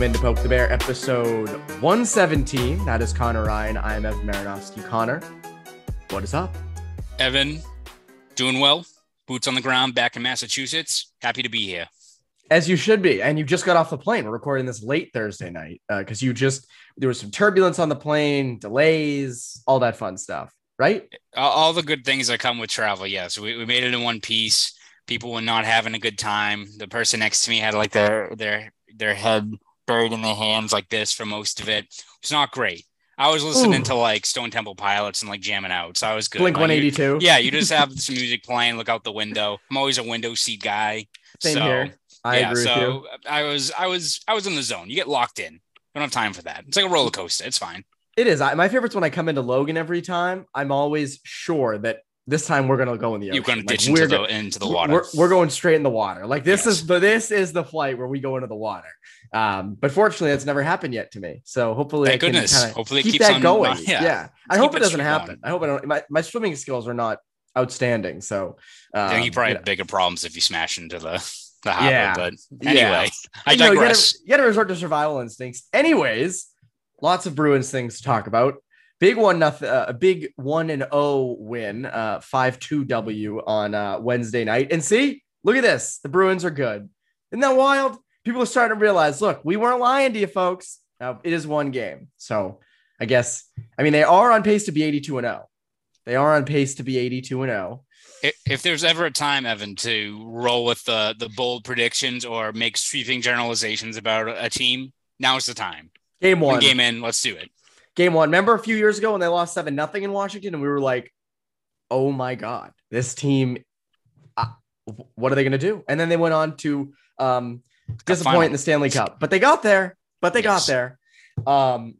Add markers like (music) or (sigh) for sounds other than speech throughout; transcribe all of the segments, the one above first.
Welcome into Poke the Bear, episode 117. That is Connor Ryan. I am Evan Marinofsky. Connor, what is up? Evan, doing well. Boots on the ground back in Massachusetts. Happy to be here. As you should be. And you just got off the plane. We're recording this late Thursday night uh, because you just, there was some turbulence on the plane, delays, all that fun stuff, right? All, all the good things that come with travel. Yes, we, we made it in one piece. People were not having a good time. The person next to me had like their their their head buried in their hands like this for most of it. It's not great. I was listening Ooh. to like Stone Temple Pilots and like jamming out, so I was good. Blink Like, you- 182. Yeah, you just have (laughs) some music playing, look out the window. I'm always a window seat guy. Same so, here. I yeah, agree with so you. I was I was I was in the zone. You get locked in. Don't have time for that. It's like a roller coaster. It's fine. It is. I, my favorite's when I come into Logan every time. I'm always sure that this time we're going to go in the ocean. You're to Like, ditch into we're the go- into the water. We're, we're going straight in the water. Like this Yes. is the this is the flight where we go into the water. Um, but fortunately, that's never happened yet to me. So hopefully, Thank I can goodness. Hopefully it keep keeps that on- going. uh, (laughs) yeah. yeah. I Keep hope it doesn't happen. I hope I don't. My, my swimming skills are not outstanding. So um, you probably you have bigger problems if you smash into the the harbor. Yeah. But Yeah. anyway, I you know, you gotta, digress. you gotta resort to survival instincts. Anyways, lots of Bruins things to talk about. Big one, nothing. Uh, a big one and zero win, uh, five two W on uh, Wednesday night. And see, look at this. The Bruins are good. Isn't that wild? People are starting to realize. Look, we weren't lying to you, folks. Now it is one game, so I guess. I mean, they are on pace to be eighty two and zero. They are on pace to be eighty two and oh. zero. If, if there's ever a time, Evan, to roll with the the bold predictions or make sweeping generalizations about a, a team, now's the time. Game One one. game in, let's do it. Game one. Remember a few years ago when they lost seven nothing in Washington, and we were like, "Oh my god, this team, uh, what are they going to do?" And then they went on to um, disappoint in the Stanley Cup, but they got there. But they got there. Um,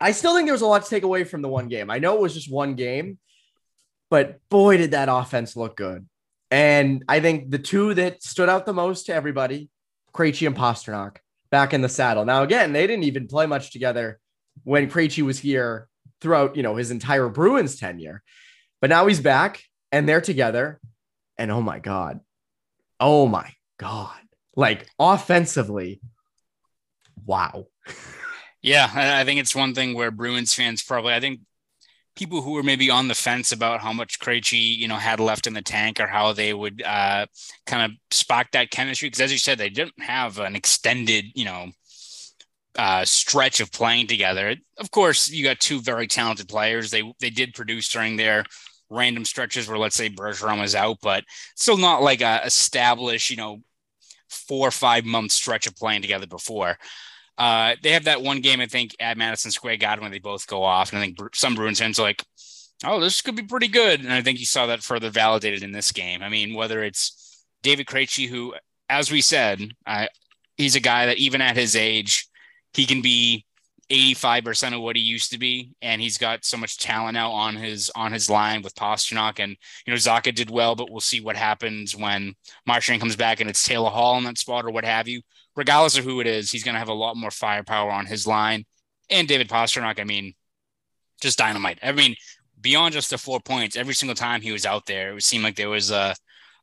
I still think there was a lot to take away from the one game. I know it was just one game, but boy, did that offense look good. And I think the two that stood out the most to everybody, Krejci and Pastrnak, back in the saddle. Now, again, they didn't even play much together when Krejci was here throughout, you know, his entire Bruins tenure. But now he's back and they're together. And oh my God. Oh my God. Like offensively, wow. Yeah, I think it's one thing where Bruins fans probably, I think people who were maybe on the fence about how much Krejci, you know, had left in the tank or how they would uh, kind of spark that chemistry. Because as you said, they didn't have an extended, you know, uh, stretch of playing together. Of course, you got two very talented players. They they did produce during their random stretches where, let's say, Bergeron was out, but still not like a established, you know, four or five month stretch of playing together before. Uh, they have that one game, I think, at Madison Square Garden when they both go off, and I think some Bruins fans are like, "Oh, this could be pretty good," and I think you saw that further validated in this game. I mean, whether it's David Krejci, who, as we said, I, he's a guy that even at his age, he can be 85% of what he used to be, and he's got so much talent now on his on his line with Pastrnak, and you know Zacha did well, but we'll see what happens when Marchand comes back and it's Taylor Hall in that spot or what have you regardless of who it is, he's going to have a lot more firepower on his line. And David Pastrnak, I mean, just dynamite. I mean, beyond just the four points, every single time he was out there, it seemed like there was a,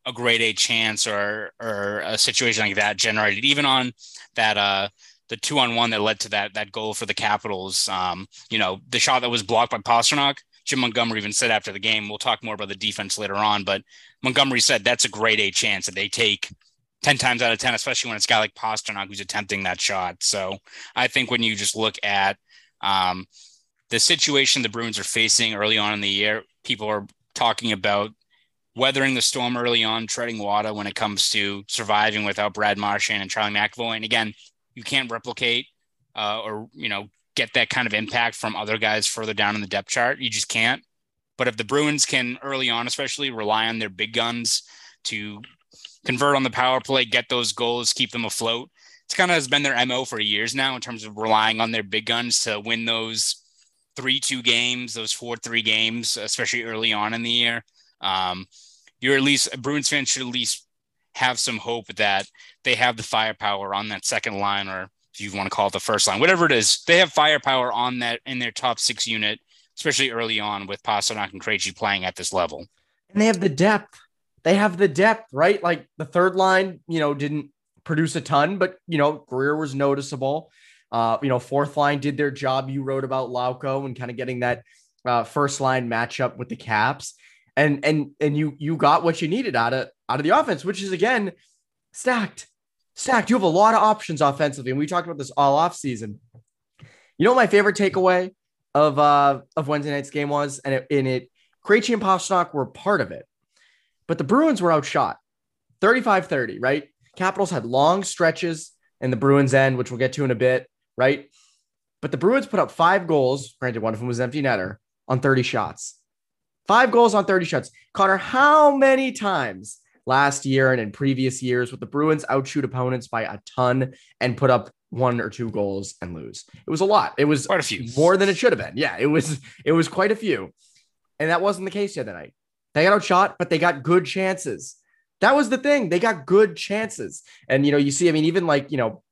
a grade A chance or or a situation like that generated. Even on that uh the two on one that led to that that goal for the Capitals. Um, you know, the shot that was blocked by Pastrnak. Jim Montgomery even said after the game, we'll talk more about the defense later on, but Montgomery said that's a great A chance that they take 10 times out of 10, especially when it's a guy like Pastrnak who's attempting that shot. So I think when you just look at um, the situation the Bruins are facing early on in the year, people are talking about weathering the storm early on, treading water when it comes to surviving without Brad Marchand and Charlie McAvoy. And again, you can't replicate uh, or you know get that kind of impact from other guys further down in the depth chart. You just can't. But if the Bruins can early on, especially rely on their big guns to convert on the power play, get those goals, keep them afloat. It's kind of has been their MO for years now in terms of relying on their big guns to win those three two games, those four three games, especially early on in the year. Um, you're at least Bruins fans should at least have some hope that they have the firepower on that second line, or if you want to call it the first line, whatever it is, they have firepower on that in their top six unit, especially early on with Pastrnak and Krejci playing at this level. And they have the depth. They have the depth, right? Like the third line, you know, didn't produce a ton, but you know, Greer was noticeable. Uh, you know, fourth line did their job. You wrote about Lauko and kind of getting that uh, first line matchup with the Caps, and and and you you got what you needed out of out of the offense, which is again stacked, stacked. You have a lot of options offensively, and we talked about this all off season. You know what my favorite takeaway of uh of Wednesday night's game was, and it, in it, Krejci and Pastrnak were part of it, but the Bruins were outshot, 35-30, right? Capitals had long stretches in the Bruins end, which we'll get to in a bit, right? But the Bruins put up five goals. Granted, one of them was empty netter on 30 shots. Five goals on 30 shots. Connor, how many times last year and in previous years with the Bruins outshoot opponents by a ton and put up one or two goals and lose? It was a lot. It was quite a few more than it should have been. Yeah, it was it was quite a few. And that wasn't the case the other night. They got outshot, but they got good chances. That was the thing. They got good chances. And you know, you see, I mean, even like, you know,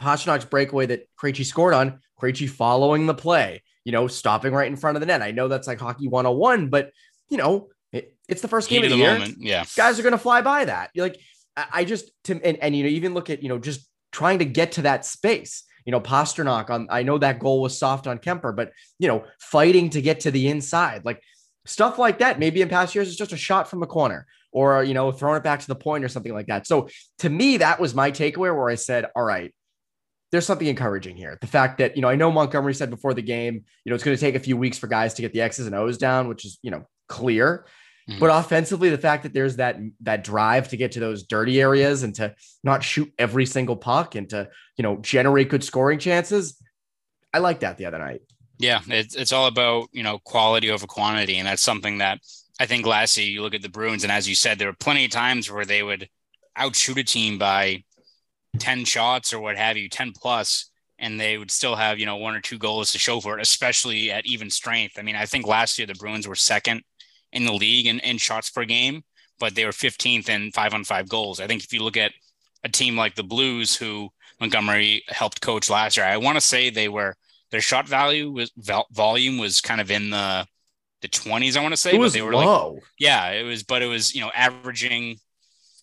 Pastrnak's breakaway that Krejci scored on, Krejci following the play, you know, stopping right in front of the net. I know that's like hockey 101, but you know, it's the first game of the, the year. Moment. Yeah. Guys are going to fly by that. You're like, I just, to, and, and, you know, even look at, you know, just trying to get to that space, you know, Pastrnak on, I know that goal was soft on Kuemper, but, you know, fighting to get to the inside, like stuff like that. Maybe in past years, it's just a shot from the corner or, you know, throwing it back to the point or something like that. So to me, that was my takeaway where I said, all right, there's something encouraging here. The fact that, you know, I know Montgomery said before the game, you know, it's going to take a few weeks for guys to get the X's and O's down, which is, you know, clear. Mm-hmm. But offensively, the fact that there's that that drive to get to those dirty areas and to not shoot every single puck and to, you know, generate good scoring chances, I like that the other night. Yeah, it's it's all about, you know, quality over quantity. And that's something that I think last year you look at the Bruins, and as you said, there were plenty of times where they would outshoot a team by 10 shots or what have you, 10 plus, and they would still have, you know, one or two goals to show for it, especially at even strength. I mean, I think last year the Bruins were second in the league in, in shots per game, but they were 15th in five on five goals. I think if you look at a team like the Blues, who Montgomery helped coach last year, I want to say they were their shot value was volume was kind of in the the 20s, I want to say. It was they were low. Like, yeah, it was, but it was, you know, averaging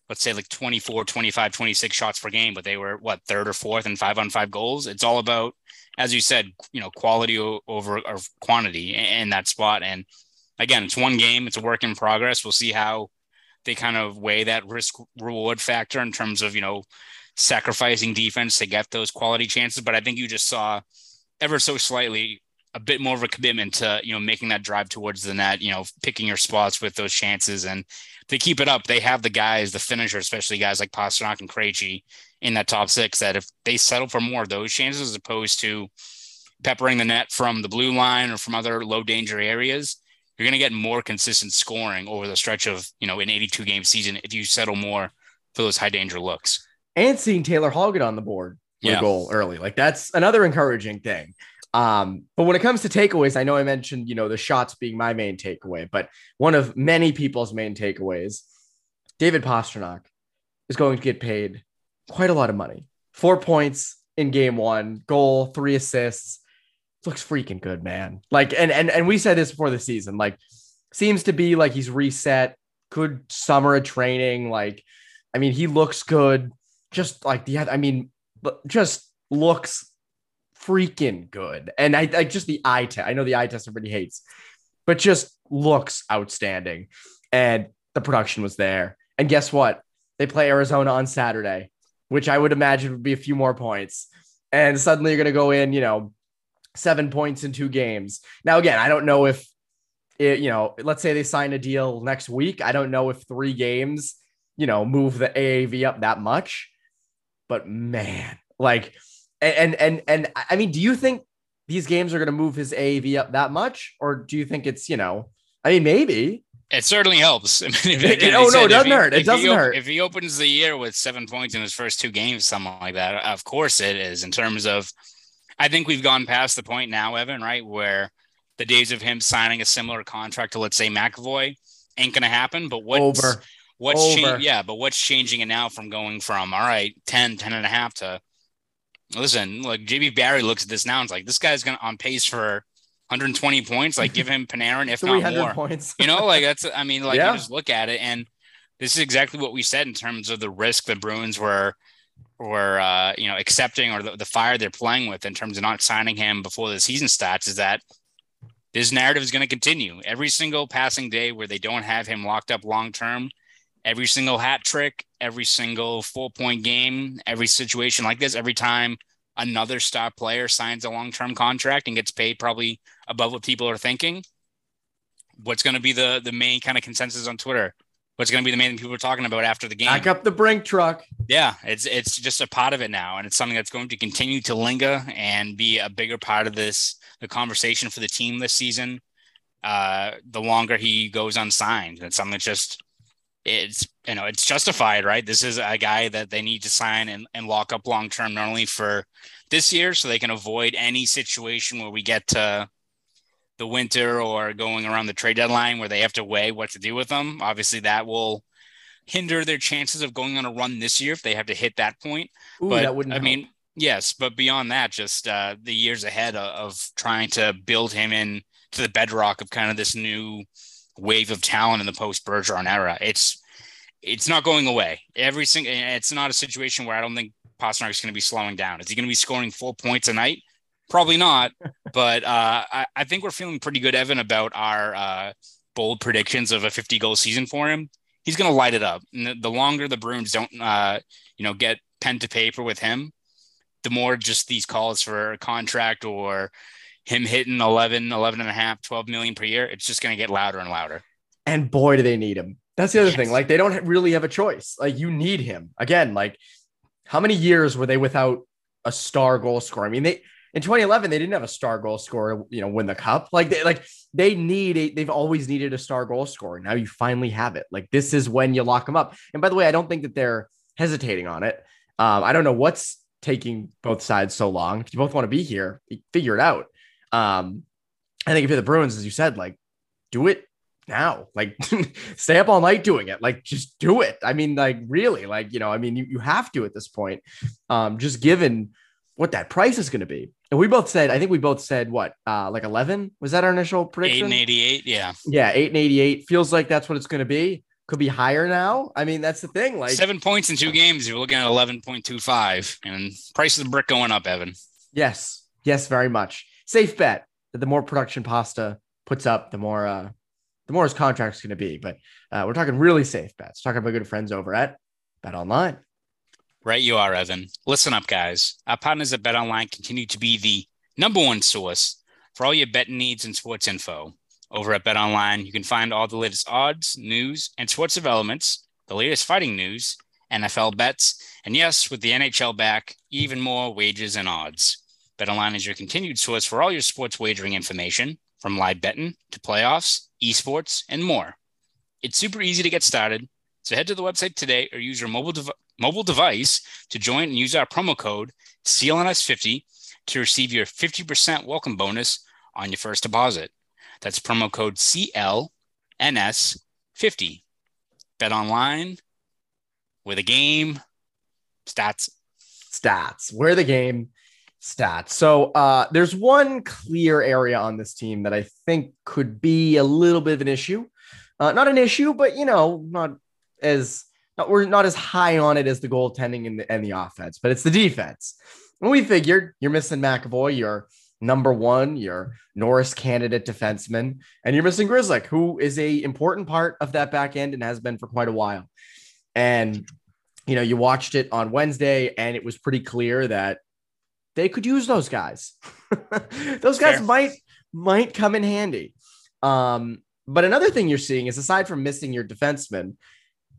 let's say like 24, 25, 26 shots per game, but they were what third or fourth and five on five goals. It's all about, as you said, you know, quality over or quantity in that spot. And again, it's one game, it's a work in progress. We'll see how they kind of weigh that risk reward factor in terms of, you know, sacrificing defense to get those quality chances. But I think you just saw ever so slightly a bit more of a commitment to you know making that drive towards the net you know picking your spots with those chances and they keep it up they have the guys the finisher especially guys like Pastrnak and Krejci in that top six that if they settle for more of those chances as opposed to peppering the net from the blue line or from other low danger areas you're going to get more consistent scoring over the stretch of you know an 82 game season if you settle more for those high danger looks and seeing Taylor Hall get on the board yeah. goal early like that's another encouraging thing um, but when it comes to takeaways, I know I mentioned, you know, the shots being my main takeaway, but one of many people's main takeaways, David Pastrnak is going to get paid quite a lot of money. Four points in game one, goal, three assists. Looks freaking good, man. Like, and and and we said this before the season, like, seems to be like he's reset, good summer of training. Like, I mean, he looks good. Just like the, I mean, just looks freaking good. And I, I just the eye test. I know the eye test everybody hates, but just looks outstanding. And the production was there. And guess what? They play Arizona on Saturday, which I would imagine would be a few more points. And suddenly you're going to go in, you know, seven points in two games. Now, again, I don't know if, it, you know, let's say they sign a deal next week. I don't know if three games, you know, move the AAV up that much. But man, like, and and and I mean, do you think these games are going to move his AAV up that much, or do you think it's you know, I mean, maybe it certainly helps. (laughs) I mean, again, oh no, it doesn't he, hurt. It doesn't hurt. If he opens the year with seven points in his first two games, something like that, of course it is. In terms of, I think we've gone past the point now, Evan, right, where the days of him signing a similar contract to let's say McAvoy ain't going to happen. But what's Over. what's changing? Yeah, but what's changing it now from going from all right 10, 10 and a half to listen, like JP Barry looks at this now and it's like this guy's gonna on pace for 120 points. Like give him Panarin, if not more. Points. you know, like that's I mean, like yeah. you just look at it and this is exactly what we said in terms of the risk the Bruins were were uh, you know accepting or the, the fire they're playing with in terms of not signing him before the season starts is that this narrative is going to continue every single passing day where they don't have him locked up long term every single hat trick, every single full point game, every situation like this, every time another star player signs a long term contract and gets paid probably above what people are thinking. What's going to be the the main kind of consensus on Twitter? What's going to be the main thing people are talking about after the game? Back up the brink truck. Yeah, it's it's just a part of it now, and it's something that's going to continue to linger and be a bigger part of this the conversation for the team this season. Uh, the longer he goes unsigned, it's something that's just it's you know it's justified, right? This is a guy that they need to sign and, and lock up long term, not only for this year, so they can avoid any situation where we get to the winter or going around the trade deadline where they have to weigh what to do with them. Obviously, that will hinder their chances of going on a run this year if they have to hit that point. Ooh, but that wouldn't. I help. mean, yes, but beyond that, just uh, the years ahead of, of trying to build him in to the bedrock of kind of this new wave of talent in the post Bergeron era. It's it's not going away. Every single it's not a situation where I don't think Pastrnak is going to be slowing down. Is he going to be scoring four points a night? Probably not. but uh, I, I, think we're feeling pretty good, Evan, about our uh, bold predictions of a 50 goal season for him. He's going to light it up. And the, the longer the Bruins don't, uh, you know, get pen to paper with him, the more just these calls for a contract or him hitting 11, 11 and a half, 12 million per year, it's just going to get louder and louder. And boy, do they need him. That's the other yes. thing. Like they don't really have a choice. Like you need him again. Like how many years were they without a star goal scorer? I mean, they in 2011 they didn't have a star goal scorer. You know, win the cup. Like they like they need a. They've always needed a star goal scorer. Now you finally have it. Like this is when you lock them up. And by the way, I don't think that they're hesitating on it. Um, I don't know what's taking both sides so long. If you both want to be here, figure it out. Um, I think if you're the Bruins, as you said, like do it now. Like (laughs) stay up all night doing it. Like just do it. I mean, like really, like, you know, I mean, you, you have to at this point. Um, just given what that price is going to be. And we both said, I think we both said what, uh, like 11 was that our initial prediction? Eight and 88. Yeah. Yeah. Eight and 88 feels like that's what it's going to be. Could be higher now. I mean, that's the thing. Like seven points in two games. You're looking at 11.25 and price of the brick going up, Evan. Yes. Yes, very much. Safe bet that the more production pasta puts up, the more, uh, the more his contract's going to be. But uh, we're talking really safe bets. Talking about good friends over at Bet Online. Right, you are, Evan. Listen up, guys. Our partners at Bet Online continue to be the number one source for all your betting needs and sports info. Over at Bet Online, you can find all the latest odds, news, and sports developments, the latest fighting news, NFL bets, and yes, with the NHL back, even more wages and odds. Bet Online is your continued source for all your sports wagering information, from live betting to playoffs esports, and more. It's super easy to get started. So head to the website today or use your mobile, dev- mobile device to join and use our promo code CLNS50 to receive your 50% welcome bonus on your first deposit. That's promo code CLNS50. Bet online with a game, stats. Stats. Where the game stats. So uh, there's one clear area on this team that I think could be a little bit of an issue. Uh, not an issue, but you know, not as not, we're not as high on it as the goaltending and the, and the offense, but it's the defense. And we figured you're missing McAvoy, you're number one, your Norris candidate defenseman, and you're missing Grzelcyk, who is a important part of that back end and has been for quite a while. And you know, you watched it on Wednesday, and it was pretty clear that they could use those guys. (laughs) those guys Fair. might might come in handy. Um, but another thing you're seeing is aside from missing your defenseman,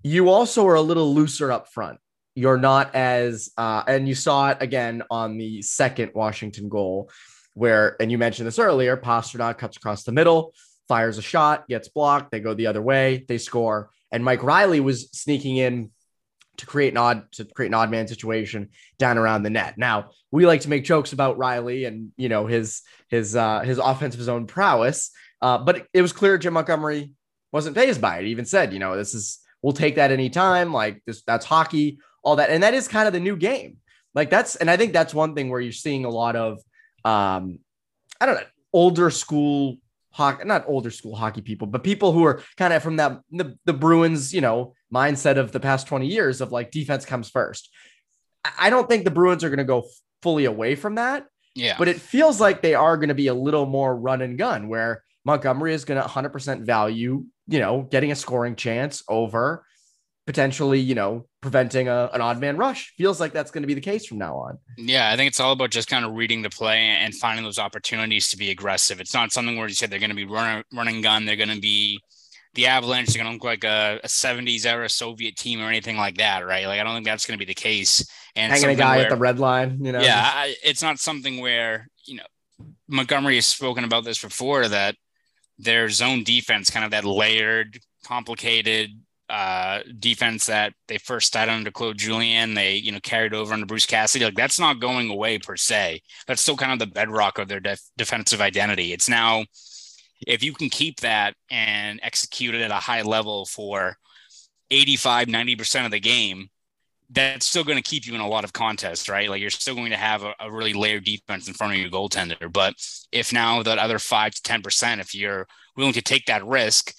you also are a little looser up front. You're not as, uh, and you saw it again on the second Washington goal, where, and you mentioned this earlier, Pastrnak cuts across the middle, fires a shot, gets blocked, they go the other way, they score. And Mike Reilly was sneaking in to create an odd to create an odd man situation down around the net. Now we like to make jokes about Reilly and you know his his uh, his offensive zone prowess, uh, but it, it, was clear Jim Montgomery wasn't fazed by it. He even said, you know, this is we'll take that anytime. Like this, that's hockey, all that, and that is kind of the new game. Like that's, and I think that's one thing where you're seeing a lot of, um, I don't know, older school hockey, not older school hockey people, but people who are kind of from that the, the Bruins, you know, mindset of the past 20 years of like defense comes first. I don't think the Bruins are going to go fully away from that. Yeah. But it feels like they are going to be a little more run and gun where Montgomery is going to 100% value, you know, getting a scoring chance over potentially, you know, preventing a, an odd man rush. Feels like that's going to be the case from now on. Yeah, I think it's all about just kind of reading the play and finding those opportunities to be aggressive. It's not something where you said they're going to be running running gun. They're going to be the Avalanche. They're going to look like a, a, 70s era Soviet team or anything like that, right? Like I don't think that's going to be the case. And hanging a guy where, at the red line, you know. Yeah, I, it's not something where you know Montgomery has spoken about this before that their zone defense, kind of that layered, complicated uh, defense that they first started under Claude Julien, they you know carried over under Bruce Cassidy. Like that's not going away per se. That's still kind of the bedrock of their def- defensive identity. It's now if you can keep that and execute it at a high level for 85 90% of the game that's still going to keep you in a lot of contests, right? Like you're still going to have a, a, really layered defense in front of your goaltender. But if now that other five to 10%, if you're willing to take that risk,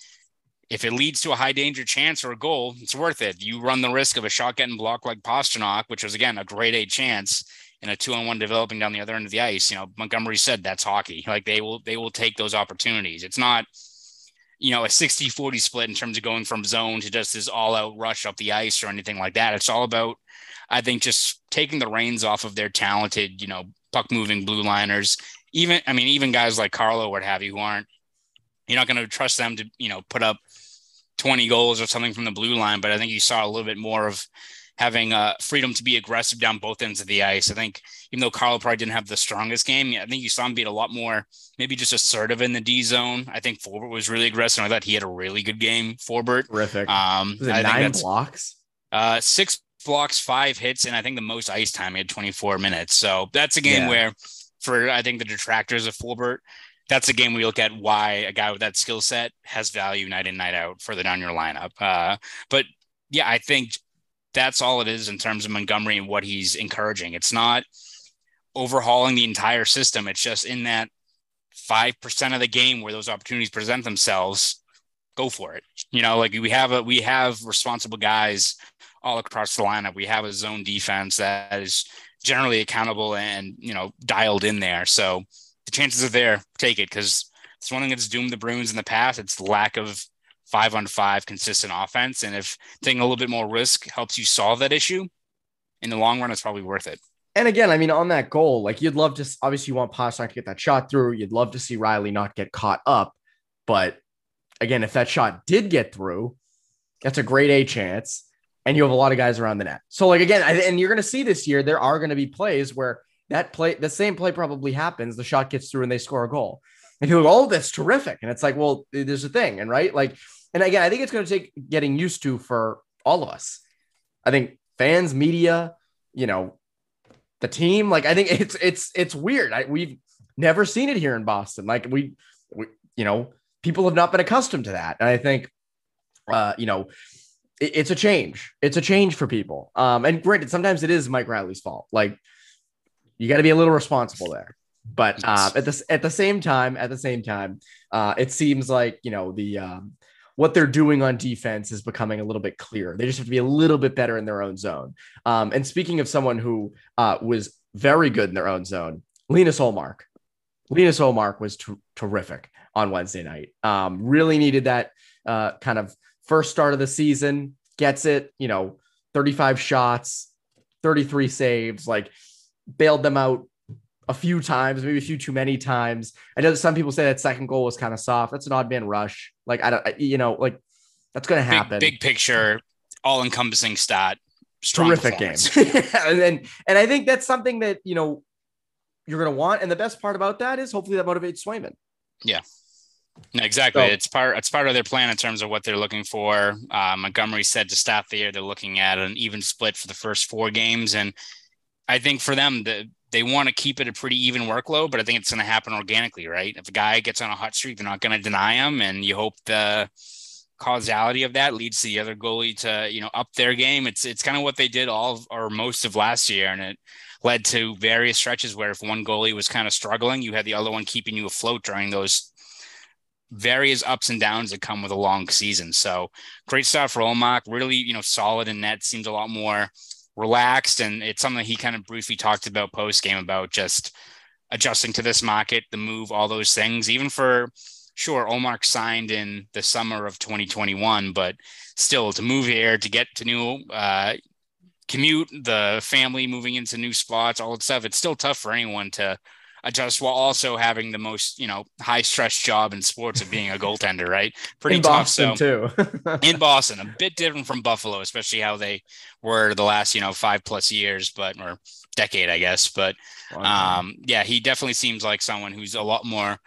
if it leads to a high danger chance or a goal, it's worth it. You run the risk of a shot getting blocked like Pastrnak, which was again a grade A chance, and a two on one developing down the other end of the ice. You know, Montgomery said that's hockey. Like they will they will take those opportunities. It's not you know, a 60 40 split in terms of going from zone to just this all out rush up the ice or anything like that. It's all about, I think, just taking the reins off of their talented, you know, puck moving blue liners. Even, I mean, even guys like Carlo, what have you, who aren't, you're not going to trust them to, you know, put up 20 goals or something from the blue line. But I think you saw a little bit more of having uh, freedom to be aggressive down both ends of the ice. I think even though Carlo probably didn't have the strongest game, I think you saw him being a lot more maybe just assertive in the D zone. I think Forbort was really aggressive. I thought he had a really good game. Forbort, terrific. Um, nine blocks, uh, six blocks, five hits, and I think the most ice time he had 24 minutes. So that's a game yeah. where, for I think the detractors of Forbort, that's a game we look at why a guy with that skill set has value night in night out further down your lineup. Uh, but yeah, I think that's all it is in terms of Montgomery and what he's encouraging. It's not overhauling the entire system. It's just in that 5% of the game where those opportunities present themselves, go for it. You know, like we have a, we have responsible guys all across the lineup. We have a zone defense that is generally accountable and, you know, dialed in there. So the chances are there, take it. Cause it's one thing that's doomed the Bruins in the past. It's lack of five on five consistent offense. And if taking a little bit more risk helps you solve that issue in the long run, it's probably worth it. And again, I mean, on that goal, like you'd love to obviously you want Pastrnak to get that shot through. You'd love to see Reilly not get caught up. But again, if that shot did get through, that's a great A chance. And you have a lot of guys around the net. So, like again, and you're gonna see this year, there are gonna be plays where that play, the same play probably happens, the shot gets through and they score a goal. And you go, oh, that's terrific. And it's like, well, there's a thing. And right, like and again, I think it's going to take getting used to for all of us. I think fans, media, you know, the team. Like I think (laughs) it's it's it's weird. I, we've never seen it here in Boston. Like we, we, you know, people have not been accustomed to that. And I think, uh, you know, it, it's a change. It's a change for people. Um, and granted, sometimes it is Mike Reilly's fault. Like you got to be a little responsible there. But uh, at the at the same time, at the same time, uh, it seems like you know the um, what they're doing on defense is becoming a little bit clearer. They just have to be a little bit better in their own zone. Um, and speaking of someone who uh, was very good in their own zone. Linus Ullmark. Linus Ullmark was t- terrific on Wednesday night. Um, really needed that uh, kind of first start of the season. Gets it, you know, 35 shots, 33 saves, like bailed them out a few times, maybe a few too many times. I know some people say that second goal was kind of soft. That's an odd man rush. Like I don't, you know, like that's going to happen. Big, big picture, all encompassing stat. Terrific game. (laughs) and, and and I think that's something that you know you're going to want. And the best part about that is hopefully that motivates Swayman. Yeah. No, exactly. So, it's part it's part of their plan in terms of what they're looking for. Uh, Montgomery said to start the year they're looking at an even split for the first four games, and I think for them the, they want to keep it a pretty even workload, but I think it's going to happen organically, right? If a guy gets on a hot streak, they're not going to deny him, and you hope the causality of that leads to the other goalie to you know up their game. It's it's kind of what they did all or most of last year, and it led to various stretches where if one goalie was kind of struggling, you had the other one keeping you afloat during those various ups and downs that come with a long season. So great stuff for Ullmark. Really, you know, solid in net. Seems a lot more relaxed, and it's something he kind of briefly talked about post game about just adjusting to this market, the move, all those things. Even for sure, Ullmark signed in the summer of 2021, but still to move here to get to new uh, commute, the family moving into new spots, all that stuff. It's still tough for anyone to adjust while also having the most, you know, high stress job in sports of being a goaltender, right? Pretty in tough. Boston so too. in (laughs) Boston, a bit different from Buffalo, especially how they were the last, you know, five plus years, but or decade, I guess. But um, yeah, he definitely seems like someone who's a lot more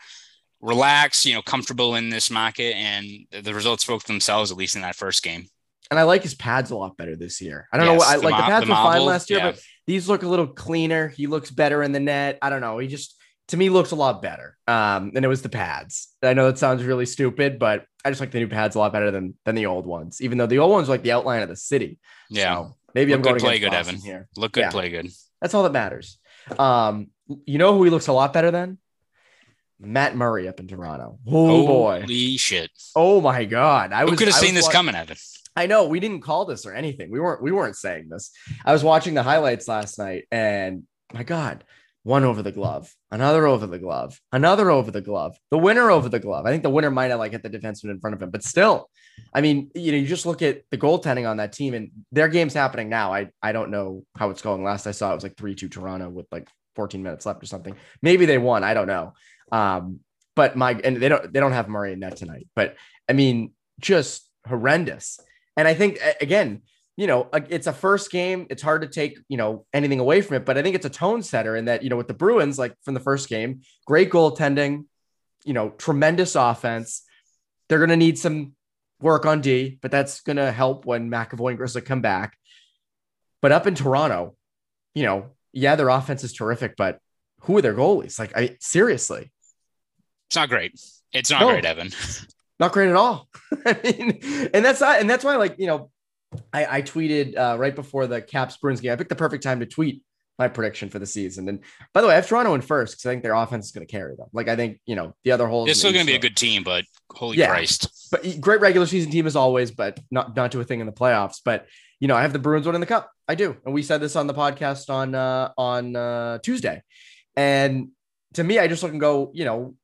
relaxed, you know, comfortable in this market, and the results spoke for themselves, at least in that first game and I like his pads a lot better this year. I don't yes, know what I like. the pads the were fine last year, yeah. but these look a little cleaner. He looks better in the net. I don't know. He just to me looks a lot better. Um, and it was the pads. I know that sounds really stupid, but I just like the new pads a lot better than than the old ones. Even though the old ones like the outline of the city. Yeah. So maybe look I'm going to play good, Evan. Here. Look good, yeah. play good. That's all that matters. Um, you know who he looks a lot better than? Matt Murray up in Toronto. Oh Holy boy. Holy shit. Oh my god. I was could have seen this coming, Evan. I know we didn't call this or anything. We weren't we weren't saying this. I was watching the highlights last night and my god, one over the glove, another over the glove, another over the glove, the winner over the glove. I think the winner might have like hit the defenseman in front of him, but still, I mean, you know, you just look at the goaltending on that team and their game's happening now. I I don't know how it's going. Last I saw it was like 3-2 Toronto with like 14 minutes left or something. Maybe they won. I don't know. Um, but my and they don't they don't have Murray in net tonight. But I mean, just horrendous. And I think again, you know, it's a first game. It's hard to take, you know, anything away from it, but I think it's a tone setter in that, you know, with the Bruins, like from the first game, great goaltending, you know, tremendous offense. They're going to need some work on D, but that's going to help when McAvoy and Grzelcyk come back. But up in Toronto, you know, yeah, their offense is terrific, but who are their goalies? Like, I seriously, it's not great. It's not no. great, Evan. (laughs) not great at all. (laughs) I mean, and that's not, and that's why, like, you know, I, I tweeted uh, right before the Caps Bruins game. I picked the perfect time to tweet my prediction for the season. And by the way, I have Toronto in first because I think their offense is going to carry them. Like I think you know the other holes. It's still going to be a good team, but holy yeah, Christ! But great regular season team as always, but not not to a thing in the playoffs. But you know, I have the Bruins winning the cup. I do, and we said this on the podcast on uh, on uh, Tuesday. And to me, I just look and go, you know,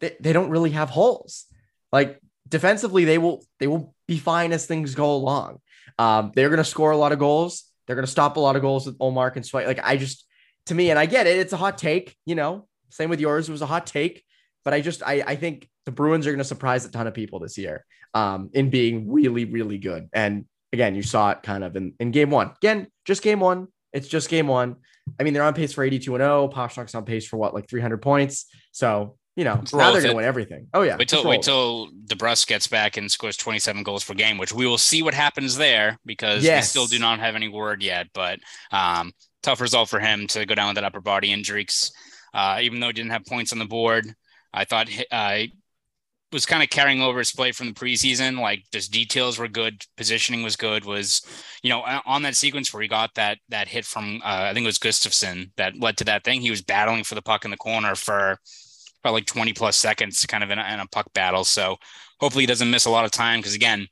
they, they don't really have holes. Like defensively, they will they will be fine as things go along. Um, they're going to score a lot of goals. They're going to stop a lot of goals with Ullmark and Swipe. Like I just, to me, and I get it. It's a hot take. You know, same with yours. It was a hot take, but I just I I think the Bruins are going to surprise a ton of people this year um, in being really really good. And again, you saw it kind of in in game one. Again, just game one. It's just game one. I mean, they're on pace for 82 and 0. Pastrnak's on pace for what, like 300 points. So you know, now they're going to win everything. Oh yeah. Wait till wait till gets back and scores 27 goals per game, which we will see what happens there because yes. we still do not have any word yet. But um, tough result for him to go down with that upper body injury. Uh, even though he didn't have points on the board, I thought uh, was kind of carrying over his play from the preseason. Like just details were good, positioning was good. Was you know on that sequence where he got that that hit from uh, I think it was Gustafsson that led to that thing. He was battling for the puck in the corner for about like 20 plus seconds kind of in a, in a puck battle. So hopefully he doesn't miss a lot of time because again,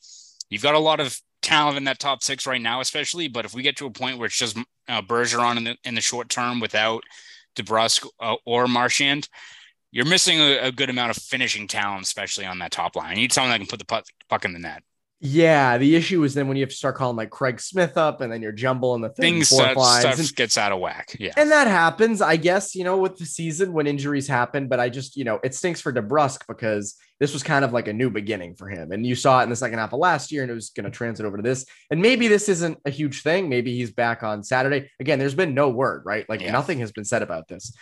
you've got a lot of talent in that top six right now, especially. But if we get to a point where it's just uh, Bergeron in the in the short term without DeBrusk uh, or Marchand, you're missing a, a, good amount of finishing talent, especially on that top line. You need someone that can put the puck, puck in the net. Yeah, the issue is then when you have to start calling like Craig Smith up, and then you're jumbling the things stuff, stuff and, gets out of whack. Yeah, and that happens, I guess, you know, with the season when injuries happen. But I just, you know, it stinks for DeBrusk because this was kind of like a new beginning for him, and you saw it in the second half of last year, and it was going to transit over to this. And maybe this isn't a huge thing. Maybe he's back on Saturday. Again, there's been no word, right? Like yeah. nothing has been said about this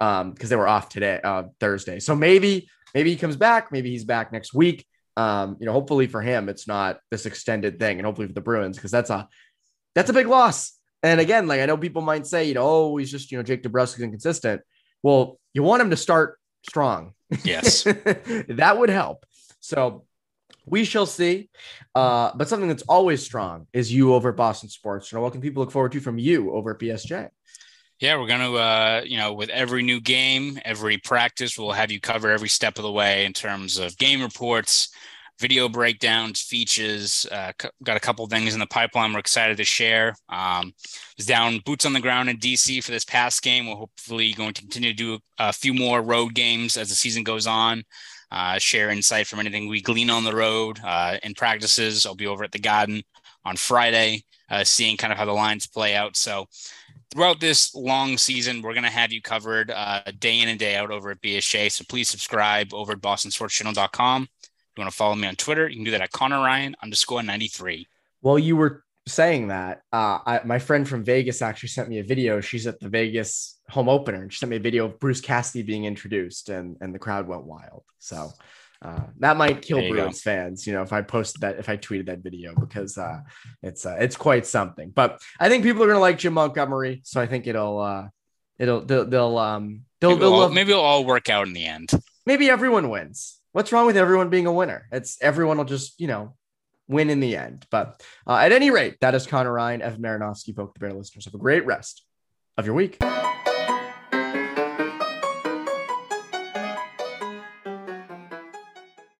um because they were off today, uh, Thursday. So maybe maybe he comes back. Maybe he's back next week um, you know, hopefully for him, it's not this extended thing, and hopefully for the Bruins, because that's a that's a big loss. And again, like I know people might say, you know, oh, he's just you know Jake DeBrusk is inconsistent. Well, you want him to start strong. Yes, (laughs) that would help. So we shall see. Uh, but something that's always strong is you over Boston Sports. You know, what can people look forward to from you over at BSJ? Yeah, we're going to, uh, you know, with every new game, every practice, we'll have you cover every step of the way in terms of game reports, video breakdowns, features. Uh, got a couple things in the pipeline we're excited to share. Um, was down boots on the ground in DC for this past game. We're hopefully going to continue to do a few more road games as the season goes on. Uh, share insight from anything we glean on the road uh, in practices. I'll be over at the Garden on Friday, uh, seeing kind of how the lines play out. So throughout this long season, we're going to have you covered uh, day in and day out over at BSJ. So please subscribe over at bostonsportschannel.com. If you want to follow me on Twitter, you can do that at Connor Ryan underscore 93. Well, you were saying that. Uh, I, my friend from Vegas actually sent me a video. She's at the Vegas home opener and she sent me a video of Bruce Cassidy being introduced and, and the crowd went wild. So uh, that might kill Bruins go. fans, you know, if I posted that, if I tweeted that video, because uh, it's uh, it's quite something. But I think people are gonna like Jim Montgomery, so I think it'll uh, it'll they'll, they'll um they'll maybe, they'll all, maybe it'll all work out in the end. Maybe everyone wins. What's wrong with everyone being a winner? It's everyone will just you know win in the end. But uh, at any rate, that is Connor Ryan, Evan Marinofsky, Poke the Bear listeners. Have a great rest of your week.